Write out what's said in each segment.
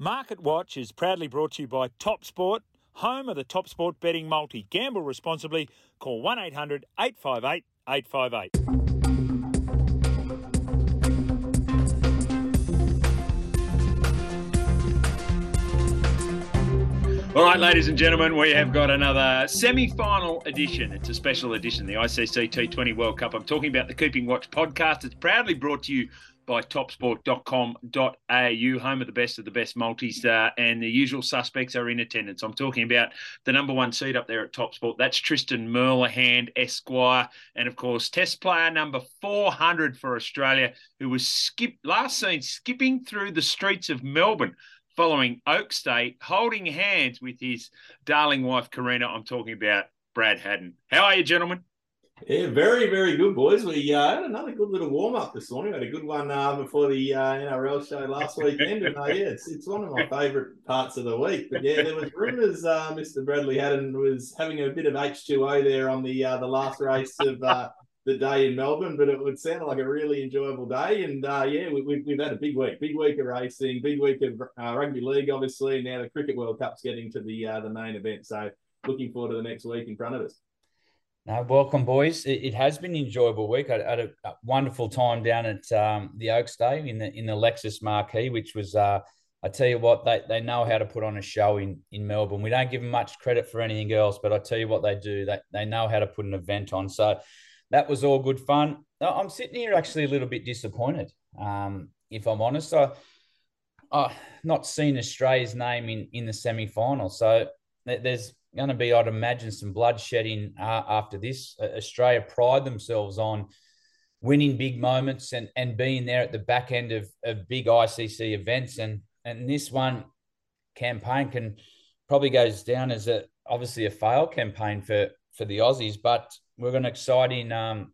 Market Watch is proudly brought to you by Top Sport, home of the Top Sport betting multi. Gamble responsibly. Call 1 800 858 858. All right, ladies and gentlemen, we have got another semi-final edition. It's a special edition, the ICC T20 World Cup. I'm talking about the Keeping Watch podcast. It's proudly brought to you by topsport.com.au, home of the best of the best multis, uh, and the usual suspects are in attendance. I'm talking about the number one seed up there at Topsport. That's Tristan Merlehand, Esquire, and of course, test player number 400 for Australia, who was last seen skipping through the streets of Melbourne following Oaks Day, holding hands with his darling wife, Karina. I'm talking about Brad Haddin. How are you, gentlemen? Yeah, very, very good, boys. We uh, had another good little warm up this morning. We had a good one uh, before the uh, NRL show last weekend, and uh, yeah, it's, it's one of my favourite parts of the week. But yeah, there was rumours uh, Mr. Bradley Haddin was having a bit of H two O there on the uh, the last race of uh, the day in Melbourne, but it would sound like a really enjoyable day. And uh, yeah, we, have we've had a big week, big week of racing, big week of uh, rugby league, obviously. Now the Cricket World Cup's getting to the uh, the main event, so looking forward to the next week in front of us. No, welcome, boys. It, it has been an enjoyable week. I, I had a, a, wonderful time down at um, the Oaks Day in the in the Lexus Marquee, which was. Uh, I tell you what, they, they know how to put on a show in, in Melbourne. We don't give them much credit for anything else, but I tell you what they do. They, they know how to put an event on. So that was all good fun. I'm sitting here actually a little bit disappointed, um, if I'm honest. I, I not seen Australia's name in in the semi final, so there's going to be, I'd imagine, some bloodshedding uh, after this. Australia pride themselves on winning big moments and and being there at the back end of, of big ICC events, and and this one campaign can probably goes down as a obviously a failed campaign for for the Aussies, but we're going to exciting um,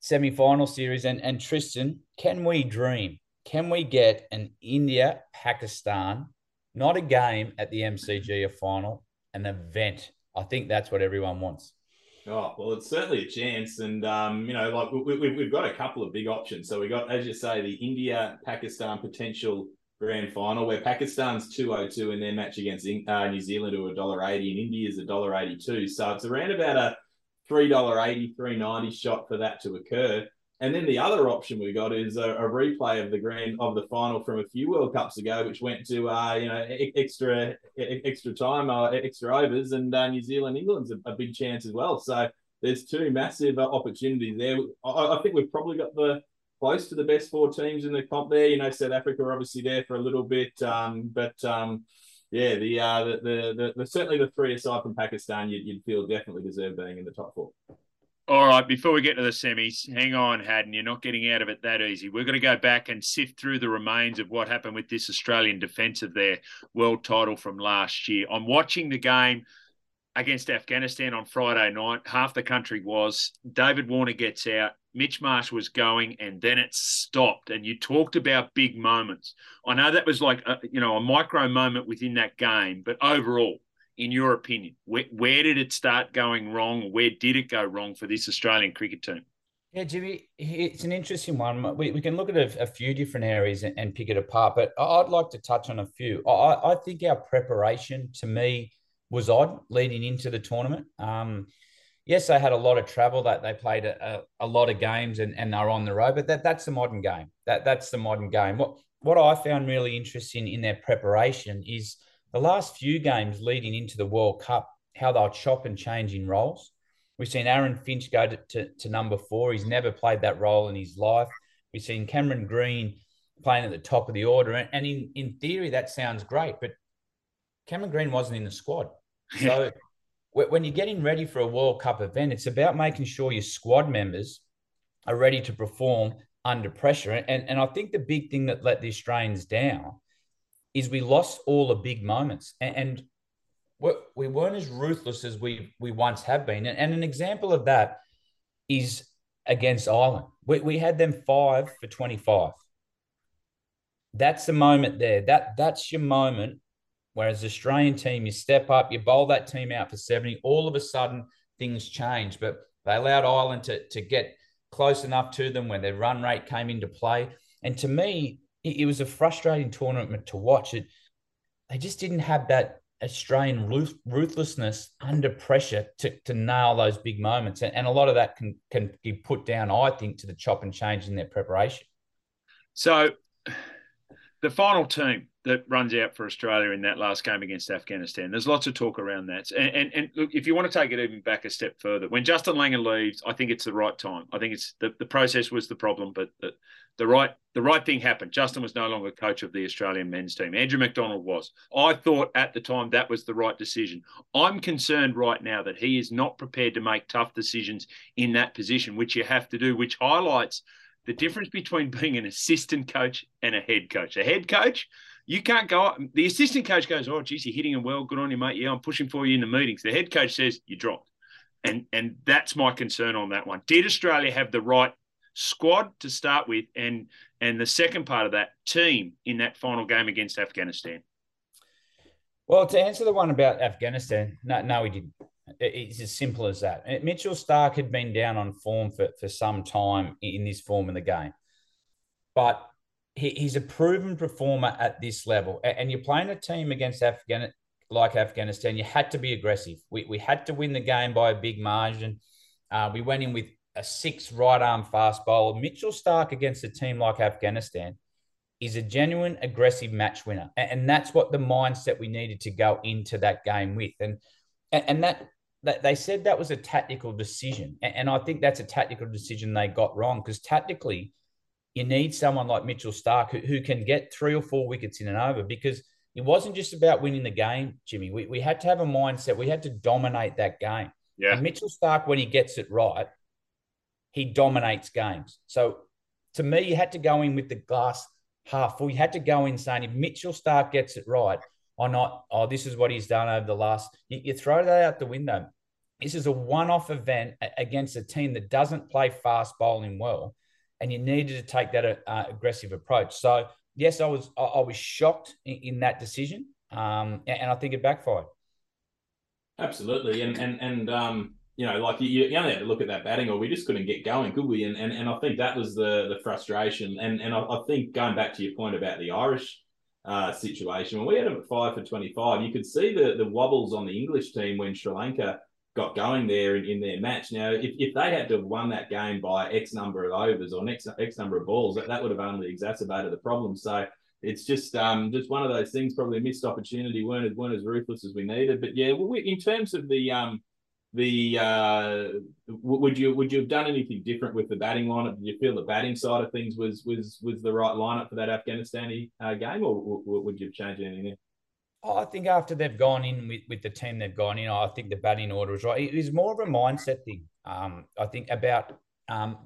semi final series. And, and Tristan, can we dream? Can we get an India Pakistan, not a game at the MCG, a final, an event? I think that's what everyone wants. Oh well, it's certainly a chance, and um, you know, like we, we, we've got a couple of big options. So we got, as you say, the India Pakistan potential grand final where Pakistan's 202 in their match against uh, New Zealand who are $1.80 and India's $1.82. So it's around about a $3.80, $3.90 shot for that to occur. And then the other option we got is a, a, replay of the grand of the final from a few World Cups ago, which went to uh, you know extra extra time, uh, extra overs, and uh, New Zealand England's a, a, big chance as well. So there's two massive uh, opportunities there. I, I, think we've probably got the close to the best four teams in the comp there. You know, South Africa are obviously there for a little bit, um, but um, yeah, the, uh, the, the, the, the, certainly the three aside from Pakistan, you'd, you'd feel definitely deserve being in the top four. All right, before we get to the semis, hang on, Haddin. You're not getting out of it that easy. We're going to go back and sift through the remains of what happened with this Australian defence of their world title from last year. I'm watching the game against Afghanistan on Friday night. Half the country was. David Warner gets out. Mitch Marsh was going, and then it stopped. And you talked about big moments. I know that was like a, you know a micro moment within that game, but overall, in your opinion, where, where did it start going wrong? Where did it go wrong for this Australian cricket team? Yeah, Jimmy, it's an interesting one. We, we can look at a, a few different areas and, and, pick it apart, but I'd like to touch on a few. I, I think our preparation, to me, was odd leading into the tournament. Um, yes, they had a lot of travel. That they played a, a, a, lot of games and, and they're on the road. But that that's the modern game. That that's the modern game. What what I found really interesting in their preparation is the last few games leading into the World Cup, how they'll chop and change in roles. We've seen Aaron Finch go to, to, to number four. He's never played that role in his life. We've seen Cameron Green playing at the top of the order. And, and in, in theory, that sounds great. But Cameron Green wasn't in the squad. So when you're getting ready for a World Cup event, it's about making sure your squad members are ready to perform under pressure. And, and I think the big thing that let the Australians down is we lost all the big moments. And, and we weren't as ruthless as we, we once have been. And, an example of that is against Ireland. We, we had them five for 25. That's the moment there. That That's your moment Whereas the Australian team, you step up, you bowl that team out for 70, all of a sudden things change. But they allowed Ireland to, to get close enough to them when their run rate came into play. And to me, it, it was a frustrating tournament to watch. It they just didn't have that Australian ruth, ruthlessness under pressure to, to nail those big moments. And, and a lot of that can, can be put down, I think, to the chop and change in their preparation. So the final team that runs out for Australia in that last game against Afghanistan. There's lots of talk around that. And, and, and look, if you want to take it even back a step further, when Justin Langer leaves, I think it's the right time. I think it's the, the process was the problem, but the, the right the right thing happened. Justin was no longer coach of the Australian men's team. Andrew McDonald was. I thought at the time that was the right decision. I'm concerned right now that he is not prepared to make tough decisions in that position, which you have to do, which highlights the difference between being an assistant coach and a head coach. A head coach, you can't go up. The assistant coach goes, Oh, geez, you're hitting him well. Good on you, mate. Yeah, I'm pushing for you in the meetings. The head coach says, You dropped. And, and that's my concern on that one. Did Australia have the right squad to start with, and and the second part of that team in that final game against Afghanistan? Well, to answer the one about Afghanistan, no, no, he didn't. It's as simple as that. Mitchell Starc had been down on form for, for some time in this form of the game, but he, he's a proven performer at this level. And you're playing a team against Afghan like Afghanistan, you had to be aggressive. We, we had to win the game by a big margin. Uh, we went in with a six right arm fast bowler. Mitchell Starc against a team like Afghanistan is a genuine aggressive match winner. And, that's what the mindset we needed to go into that game with. And and that, that they said that was a tactical decision. And I think that's a tactical decision they got wrong because tactically, you need someone like Mitchell Starc who, who can get three or four wickets in an over because it wasn't just about winning the game, Jimmy. We, we had to have a mindset. We had to dominate that game. Yeah. And Mitchell Starc, when he gets it right, he dominates games. So to me, you had to go in with the glass half full. You had to go in saying if Mitchell Starc gets it right, or not, oh, this is what he's done over the last. You, you throw that out the window. This is a one-off event against a team that doesn't play fast bowling well, and you needed to take that uh, aggressive approach. So yes, I was I, was shocked in, in that decision, um, and, and I think it backfired. Absolutely, and and and um, you know, like you, you only had to look at that batting, or we just couldn't get going, could we? And and, and I think that was the the frustration. And and I, I think going back to your point about the Irish uh, situation, when we had them at five for twenty five, you could see the the wobbles on the English team when Sri Lanka got going there in, in their match. Now, if, if they had to have won that game by X number of overs or X, X number of balls, that, that would have only exacerbated the problem. So it's just um, just one of those things, probably a missed opportunity, weren't as, weren't as ruthless as we needed. But yeah, we, in terms of the um, the uh, would you would you have done anything different with the batting lineup? Did you feel the batting side of things was was was the right lineup for that Afghanistan uh, game, or, would you have changed anything there? I think after they've gone in with, with the team they've gone in, I think the batting order is right. It is more of a mindset thing. Um, I think about um,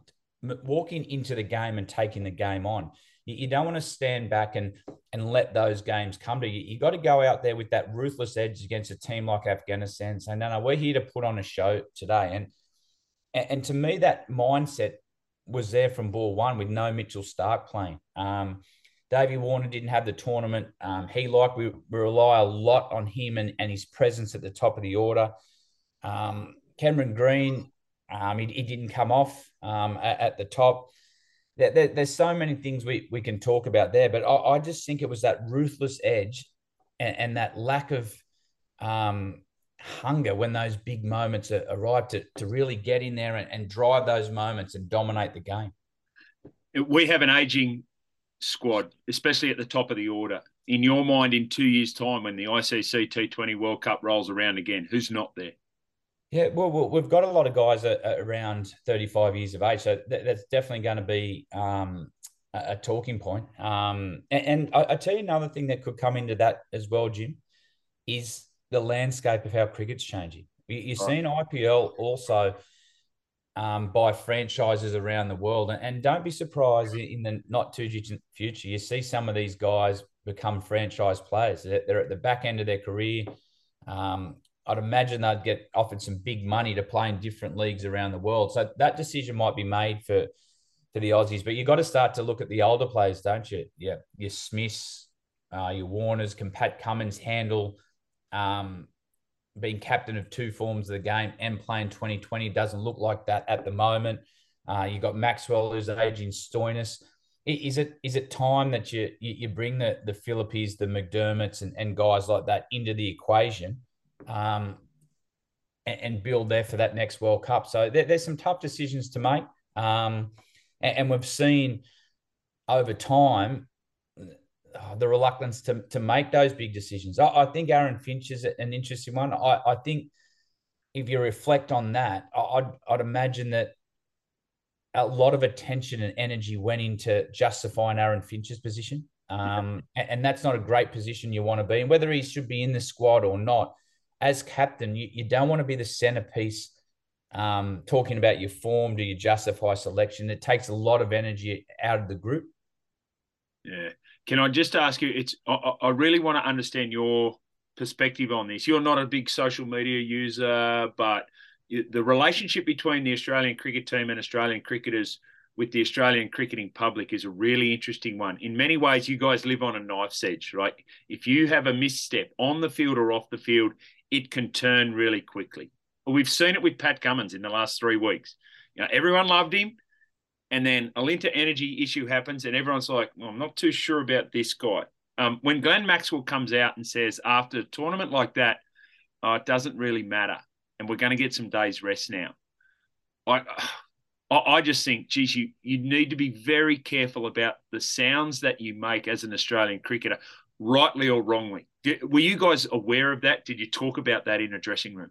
walking into the game and taking the game on. You, you, don't want to stand back and and let those games come to you. You got to go out there with that ruthless edge against a team like Afghanistan, saying, "No, no, we're here to put on a show today." And and, and to me, that mindset was there from ball one with no Mitchell Starc playing. Um, Davey Warner didn't have the tournament. Um, he like we, we, rely a lot on him and, and his presence at the top of the order. Um, Cameron Green, um, he, he, didn't come off um, at, at, the top. There, there, there's so many things we, we can talk about there, but I, I just think it was that ruthless edge and, and that lack of um, hunger when those big moments arrive to, to really get in there and, and drive those moments and dominate the game. We have an aging squad, especially at the top of the order. In your mind, in two years' time, when the ICC T20 World Cup rolls around again, who's not there? Yeah, well, we've got a lot of guys around 35 years of age, so that's definitely going to be um, a talking point. Um, and, I, I tell you another thing that could come into that as well, Jim, is the landscape of how cricket's changing. You've seen IPL also um, by franchises around the world. And, and, don't be surprised in the not too distant future, you see some of these guys become franchise players. They're, they're at the back end of their career. Um, I'd imagine they'd get offered some big money to play in different leagues around the world. So that decision might be made for for the Aussies. But you've got to start to look at the older players, don't you? Yeah, your Smiths, uh, your Warners, can Pat Cummins handle um, being captain of two forms of the game and playing 2020 doesn't look like that at the moment. Uh, you got Maxwell who's aging Stoinis. is it is it time that you you, bring the the Philippes, the McDermotts, and, and guys like that into the equation, um, and, and, build there for that next World Cup? So there, there's some tough decisions to make, um, and, and we've seen over time uh, the reluctance to to make those big decisions. I, I, think Aaron Finch is an interesting one. I, I think if you reflect on that, I'd I'd imagine that a lot of attention and energy went into justifying Aaron Finch's position. Um, and, and, that's not a great position you want to be in, whether he should be in the squad or not. As captain, you, you don't want to be the centerpiece um, talking about your form. Do you justify selection? It takes a lot of energy out of the group. Yeah. Can I just ask you? It's I, I really want to understand your perspective on this. You're not a big social media user, but the relationship between the Australian cricket team and Australian cricketers with the Australian cricketing public is a really interesting one. In many ways, you guys live on a knife's edge, right? If you have a misstep on the field or off the field, it can turn really quickly. We've seen it with Pat Cummins in the last three weeks. You know, everyone loved him, and then a Alinta Energy issue happens, and everyone's like, well, "I'm not too sure about this guy." Um, when Glenn Maxwell comes out and says after a tournament like that, oh, it doesn't really matter and we're going to get some days rest now. I I just think, geez, you you need to be very careful about the sounds that you make as an Australian cricketer, rightly or wrongly. Were you guys aware of that? Did you talk about that in a dressing room?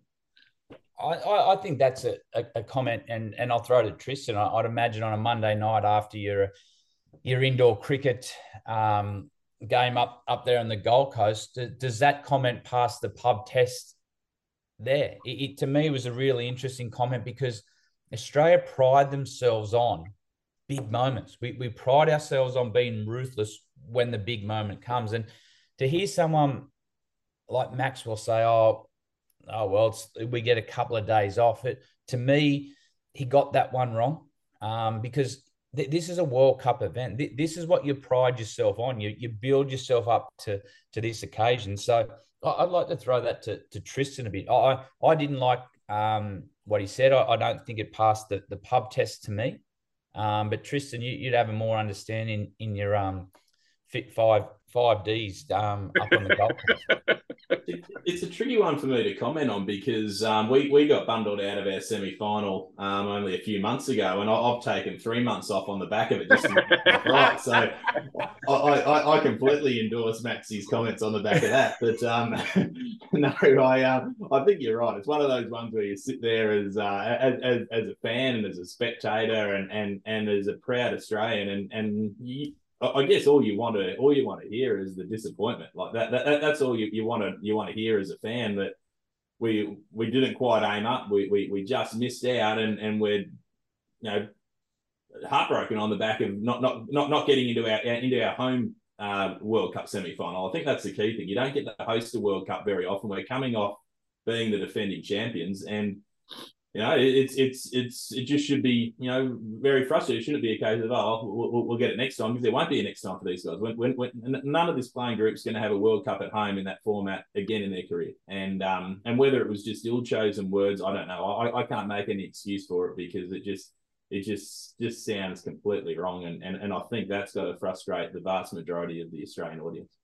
I, I think that's a, a, comment, and, and I'll throw it to Tristan. I, would imagine on a Monday night after your your indoor cricket um, game up up there on the Gold Coast, does that comment pass the pub test there. It, it, to me was a really interesting comment because Australia pride themselves on big moments. We, we pride ourselves on being ruthless when the big moment comes. And to hear someone like Maxwell say, "Oh, oh well, we get a couple of days off," it to me, he got that one wrong um, because th- this is a World Cup event. Th- this is what you pride yourself on. You you build yourself up to to this occasion. So I'd like to throw that to, to Tristan a bit. I I didn't like um, what he said. I, I, don't think it passed the, the pub test to me. Um, but Tristan, you, would have a more understanding in your um, fit five five Ds um, up on the golf it's a tricky one for me to comment on because um, we, we got bundled out of our semi final um, only a few months ago, and I, have taken three months off on the back of it just right. So I, I, I, completely endorse Maxie's comments on the back of that. But um, no, I uh, I think you're right. It's one of those ones where you sit there as, uh, as, as a fan and as a spectator and and and as a proud Australian, and and you, I guess all you want to all you want to hear is the disappointment. Like that, that that's all you, you want to you want to hear as a fan that we we didn't quite aim up. We we, we just missed out and and we're you know heartbroken on the back of not not not not getting into our into our home uh, World Cup semi final. I think that's the key thing. You don't get to host a World Cup very often. We're coming off being the defending champions and you know, it's it's it's it just should be you know very frustrating. It shouldn't be a case of oh we'll, we'll get it next time because there won't be a next time for these guys. When, when, when none of this playing group's going to have a World Cup at home in that format again in their career, and um and whether it was just ill chosen words, I don't know. I, I can't make any excuse for it because it just it just just sounds completely wrong, and and, and I think that's got to frustrate the vast majority of the Australian audience.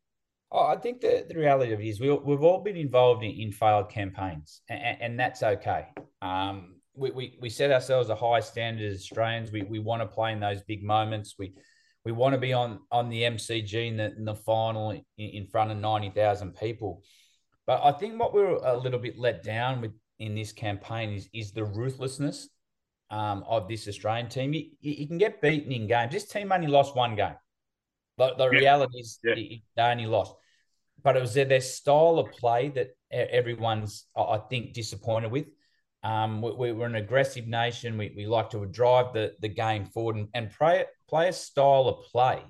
Oh, I think the, the reality of it is we, we've all been involved in, in failed campaigns, and, and that's okay. Um, we, we, we set ourselves a high standard as Australians. We, we want to play in those big moments. We we want to be on on the MCG in the, in the final in, in front of ninety thousand people. But I think what we are a little bit let down with in this campaign is is the ruthlessness um, of this Australian team. You, you, can get beaten in games. This team only lost one game. The, the yeah. reality is yeah. they only lost. But it was their, their style of play that everyone's, I think, disappointed with. Um, we, are an aggressive nation. We, we like to drive the, the game forward and, and play, play a style of play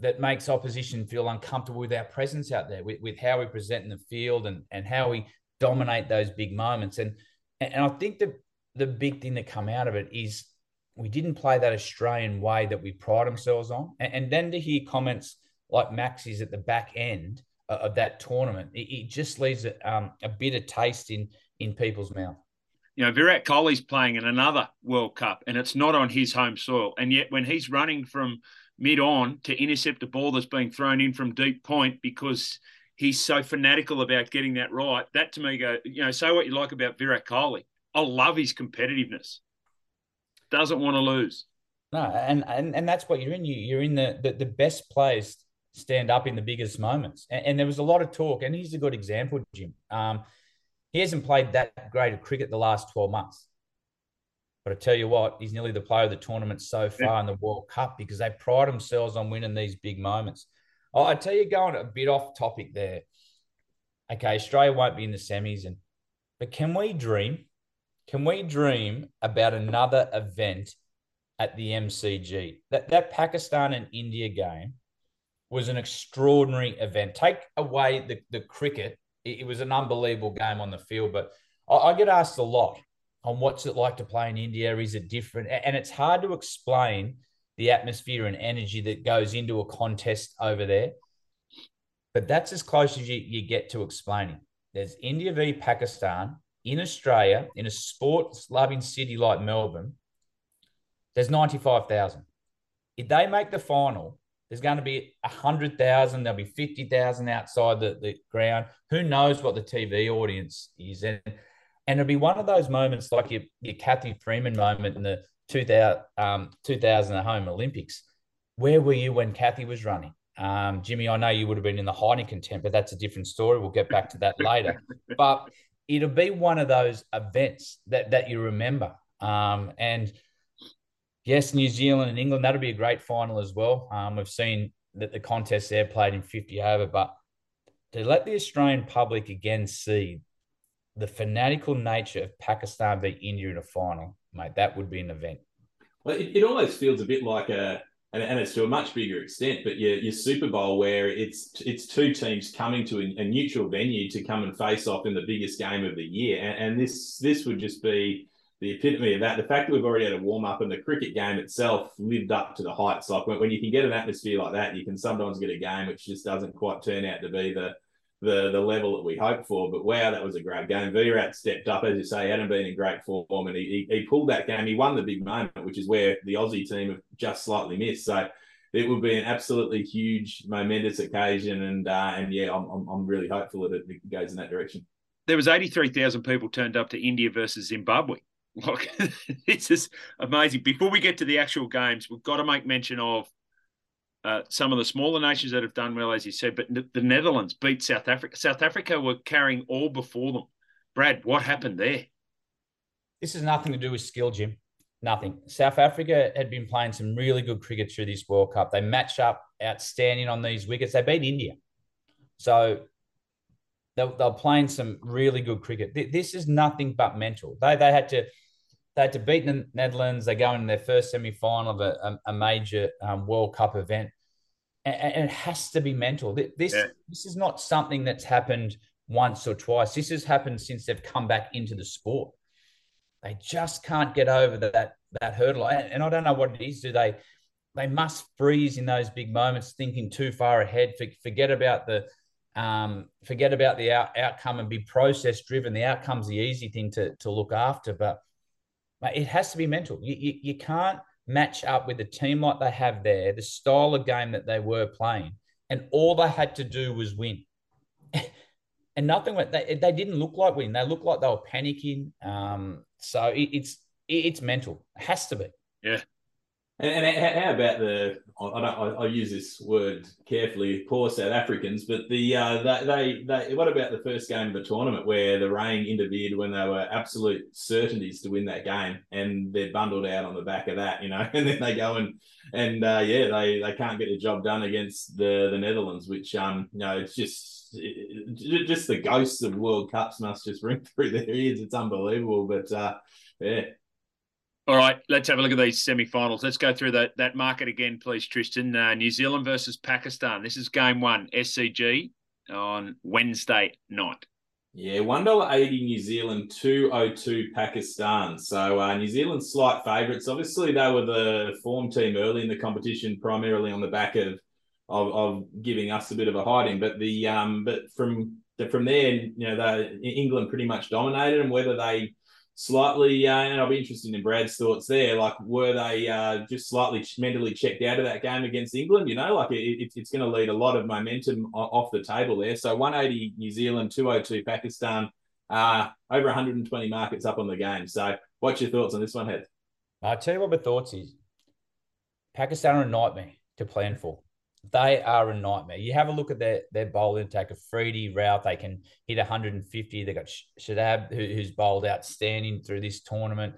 that makes opposition feel uncomfortable with our presence out there, with, with how we present in the field and, and how we dominate those big moments. And, and I think the, the big thing that come out of it is we didn't play that Australian way that we pride ourselves on. And, and then to hear comments like Max's at the back end of that tournament, it, it just leaves a, um, a bitter taste in in people's mouth. You know, Virat Kohli's playing in another World Cup, and it's not on his home soil. And yet, when he's running from mid on to intercept a ball that's being thrown in from deep point because he's so fanatical about getting that right, that to me go, you know, say what you like about Virat Kohli. I love his competitiveness. Doesn't want to lose. No, and and, and that's what you're in. You, you're in the, the, the best players stand up in the biggest moments. And, and, there was a lot of talk, and he's a good example, Jim. Um, he hasn't played that great of cricket the last 12 months. But I tell you what, he's nearly the player of the tournament so far in the World Cup because they pride themselves on winning these big moments. Oh, I tell you, going a bit off topic there. Okay, Australia won't be in the semis, and but can we dream? Can we dream about another event at the MCG? That that Pakistan and India game was an extraordinary event. Take away the, the cricket, it, it was an unbelievable game on the field. But I, I, get asked a lot on what's it like to play in India. Is it different? And it's hard to explain the atmosphere and energy that goes into a contest over there. But that's as close as you, you get to explaining. There's India v Pakistan in Australia, in a sports loving city like Melbourne. There's 95,000. If they make the final, there's going to be a hundred thousand. There'll be fifty thousand outside the, the ground. Who knows what the TV audience is? And and it'll be one of those moments like your, your Cathy Freeman moment in the 2000, um, 2000 at home Olympics. Where were you when Cathy was running? Um, Jimmy, I know you would have been in the Heineken tent, but that's a different story. We'll get back to that later. But it'll be one of those events that that you remember. Um, and yes, New Zealand and England, that'll be a great final as well. Um, we've seen that the contest there played in 50 over, but to let the Australian public again see the fanatical nature of Pakistan beat India in a final, mate, that would be an event. Well, it, it almost feels a bit like a, and, and it's to a much bigger extent, but your, your Super Bowl where it's it's two teams coming to a, a neutral venue to come and face off in the biggest game of the year, and, and this this would just be the epitome of that. The fact that we've already had a warm up and the cricket game itself lived up to the heights. Like when, when you can get an atmosphere like that, you can sometimes get a game which just doesn't quite turn out to be the the the level that we hoped for. But wow, that was a great game. Virat stepped up, as you say, hadn't been in great form, and he, he, he pulled that game. He won the big moment, which is where the Aussie team have just slightly missed. So it would be an absolutely huge, momentous occasion, and uh, and yeah, I'm, I'm I'm really hopeful that it goes in that direction. There was eighty three thousand people turned up to India versus Zimbabwe. Look, this is amazing. Before we get to the actual games, we've got to make mention of uh, some of the smaller nations that have done well, as you said. But the Netherlands beat South Africa. South Africa were carrying all before them. Brad, what happened there? This has nothing to do with skill, Jim. Nothing. South Africa had been playing some really good cricket through this World Cup. They match up outstanding on these wickets. They beat India. So they, they were playing some really good cricket. This is nothing but mental. They, they had to they had to beat the Netherlands. They go in their first semi final of a, a, major um, World Cup event, and, and, it has to be mental. This yeah. this is not something that's happened once or twice. This has happened since they've come back into the sport. They just can't get over that that hurdle, and, and I don't know what it is. Do they? They must freeze in those big moments, thinking too far ahead. Forget about the um, forget about the out, outcome and be process driven. The outcome's the easy thing to to look after, but it has to be mental. You, you, you can't match up with the team like they have there, the style of game that they were playing, and all they had to do was win. and nothing went. They, they didn't look like winning. They looked like they were panicking. Um, so it, it's it, it's mental. It has to be. Yeah. And, and how about the? I don't. I, use this word carefully. Poor South Africans, but the uh, they, they they. What about the first game of the tournament where the rain interfered when they were absolute certainties to win that game, and they're bundled out on the back of that, you know, and then they go and and uh, yeah, they they can't get the job done against the the Netherlands, which um you know it's just it, just the ghosts of World Cups must just ring through their ears. It's unbelievable, but uh, yeah. All right, let's have a look at these semi-finals. Let's go through that that market again, please, Tristan. Uh, New Zealand versus Pakistan. This is game one, SCG on Wednesday night. Yeah, one dollar eighty New Zealand, two oh two Pakistan. So uh, New Zealand slight favourites. Obviously, they were the form team early in the competition, primarily on the back of of, of giving us a bit of a hiding. But the um, but from the, from there, you know, England pretty much dominated, and whether they slightly, uh, and I'll be interested in Brad's thoughts there. Like, were they uh, just slightly mentally checked out of that game against England? You know, like it, it, it's going to lead a lot of momentum off the table there. So 180 New Zealand, 202 Pakistan, uh, over 120 markets up on the game. So, what's your thoughts on this one, Head? I'll tell you what my thoughts is. Pakistan are a nightmare to plan for. They are a nightmare. You have a look at their their bowling attack. Afridi, Rauf, they can hit 150. They got Shadab, who, who's bowled outstanding through this tournament.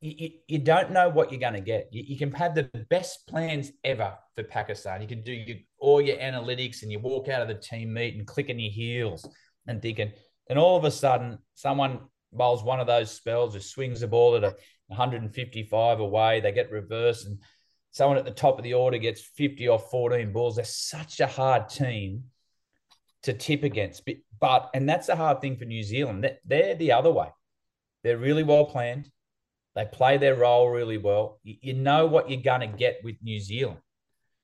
You, you, you don't know what you're going to get. You, you, can have the best plans ever for Pakistan. You can do your, all your analytics and you walk out of the team meet and clicking your heels and thinking, then all of a sudden, someone bowls one of those spells or swings the ball at a 155 away. They get reversed and someone at the top of the order gets 50 or 14 balls. They're such a hard team to tip against. But, and that's a hard thing for New Zealand. They're the other way. They're really well planned. They play their role really well. You, know what you're going to get with New Zealand.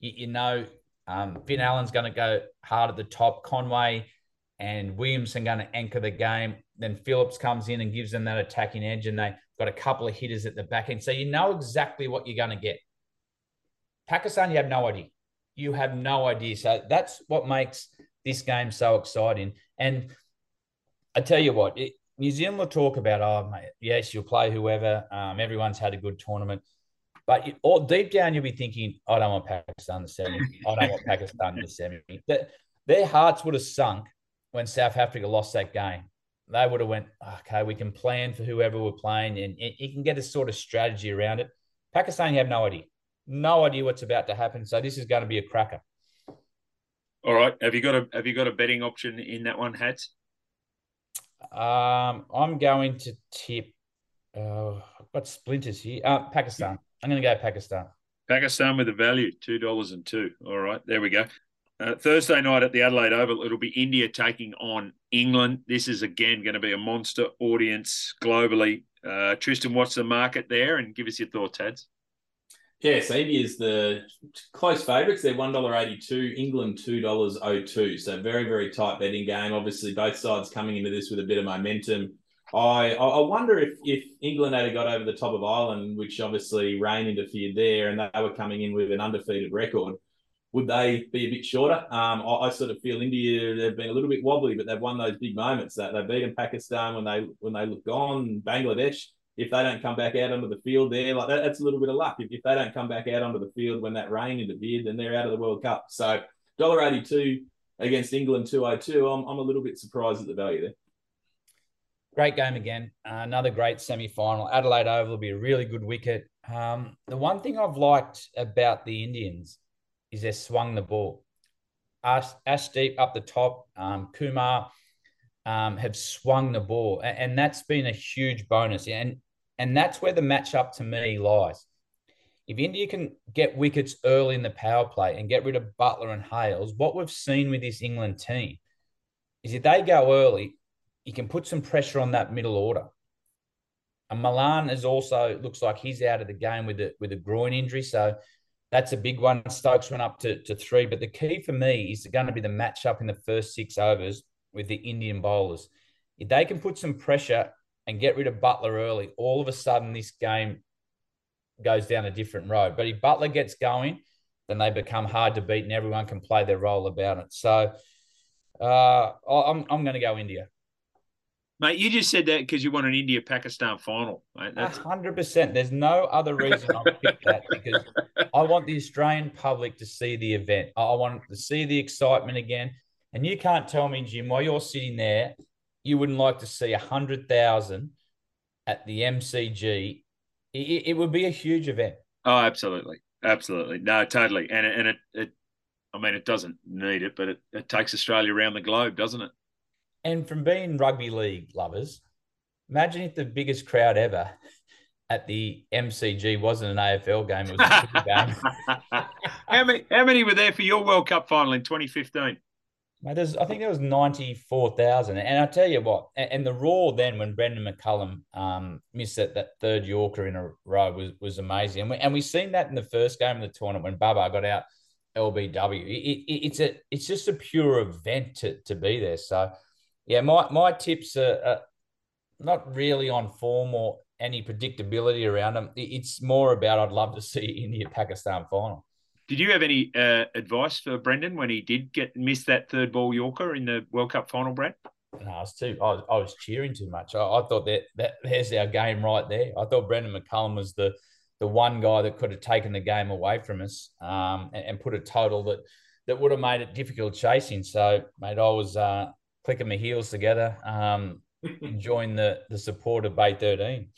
You, know um, Finn Allen's going to go hard at the top. Conway and Williamson going to anchor the game. Then Phillips comes in and gives them that attacking edge, and they've got a couple of hitters at the back end. So you know exactly what you're going to get. Pakistan, you have no idea. You have no idea. So that's what makes this game so exciting. And I tell you what, it, New Zealand will talk about, oh, mate, yes, you'll play whoever. Um, everyone's had a good tournament. But deep down, you'll be thinking, I don't want Pakistan to semi. I don't want Pakistan to semi. That, their hearts would have sunk when South Africa lost that game. They would have went, okay, we can plan for whoever we're playing, and you can get a sort of strategy around it. Pakistan, you have no idea no idea what's about to happen. So this is going to be a cracker. All right. Have you got a Have you got a betting option in that one, Hats? Um, I'm going to tip. Uh, I've got splinters here. Uh, Pakistan. I'm going to go Pakistan. Pakistan with a value two dollars and two. All right, there we go. Uh, Thursday night at the Adelaide Oval, it'll be India taking on England. This is again going to be a monster audience globally. Uh, Tristan, what's the market there? And give us your thoughts, Hads. Yeah, India is the close favourites. They're one dollar eighty two. England two dollars oh two. So very very tight betting game. Obviously, both sides coming into this with a bit of momentum. I I wonder if if England had got over the top of Ireland, which obviously rain interfered there, and they were coming in with an undefeated record. Would they be a bit shorter? Um, I, I, sort of feel India they've been a little bit wobbly, but they've won those big moments. That they beat beaten Pakistan when they when they look gone. Bangladesh if they don't come back out onto the field there, like that, that's a little bit of luck. If, if they don't come back out onto the field when that rain interfered, then they're out of the World Cup. So dollar eighty two against England two oh two. I'm I'm a little bit surprised at the value there. Great game again. Uh, another great semi final. Adelaide Oval will be a really good wicket. Um, the one thing I've liked about the Indians is they swung the ball. Ash, Arshdeep up the top, um, Kumar um, have swung the ball, and, and, that's been a huge bonus. And and that's where the matchup to me lies. If India can get wickets early in the power play and get rid of Buttler and Hales, what we've seen with this England team is if they go early, you can put some pressure on that middle order. And Malan is also looks like he's out of the game with a with a groin injury, so that's a big one. Stokes went up to, to three, but the key for me is going to be the matchup in the first six overs with the Indian bowlers. If they can put some pressure and get rid of Buttler early, all of a sudden this game goes down a different road. But if Buttler gets going, then they become hard to beat and everyone can play their role about it. So uh, I'm, I'm going to go India. Mate, you just said that because you want an India Pakistan final. Hundred percent. There's no other reason I picked that because I want the Australian public to see the event. I want to see the excitement again. And you can't tell me, Jim, while you're sitting there you wouldn't like to see a hundred thousand at the MCG. It, it, would be a huge event. Oh, absolutely, absolutely, no, totally, and and it, it I mean, it doesn't need it, but it, it takes Australia around the globe, doesn't it? And from being rugby league lovers, imagine if the biggest crowd ever at the MCG wasn't an AFL game; it was a game. how many? How many were there for your World Cup final in 2015? Mate, there's, I think there was 94,000. And I tell you what, and, and, the raw then when Brendon McCullum um, missed that, that third Yorker in a row was, was amazing. And, we, and we've seen that in the first game of the tournament when Babar got out LBW. It, it, it's a it's just a pure event to, to be there. So, yeah, my, my tips are, are not really on form or any predictability around them. It's more about I'd love to see India Pakistan final. Did you have any uh, advice for Brendon when he did get miss that third ball Yorker in the World Cup final, Brad? No, I was too. I was, I was cheering too much. I, I, thought that that there's our game right there. I thought Brendon McCullum was the the one guy that could have taken the game away from us um, and, and, put a total that that would have made it difficult chasing. So, mate, I was uh, clicking my heels together, um, enjoying the the support of Bay Thirteen.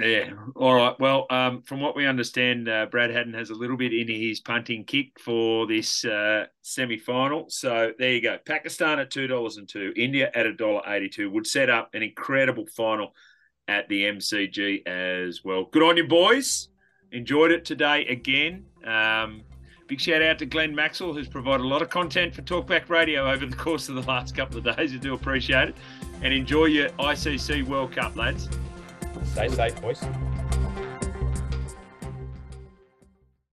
Yeah. All right. Well, um, from what we understand, uh, Brad Haddin has a little bit in his punting kick for this uh, semi final. So there you go. Pakistan at $2 and two, India at $1.82 would set up an incredible final at the MCG as well. Good on you, boys. Enjoyed it today again. Um, big shout out to Glenn Maxwell, who's provided a lot of content for Talkback Radio over the course of the last couple of days. I do appreciate it. And enjoy your ICC World Cup, lads. Stay safe, boys.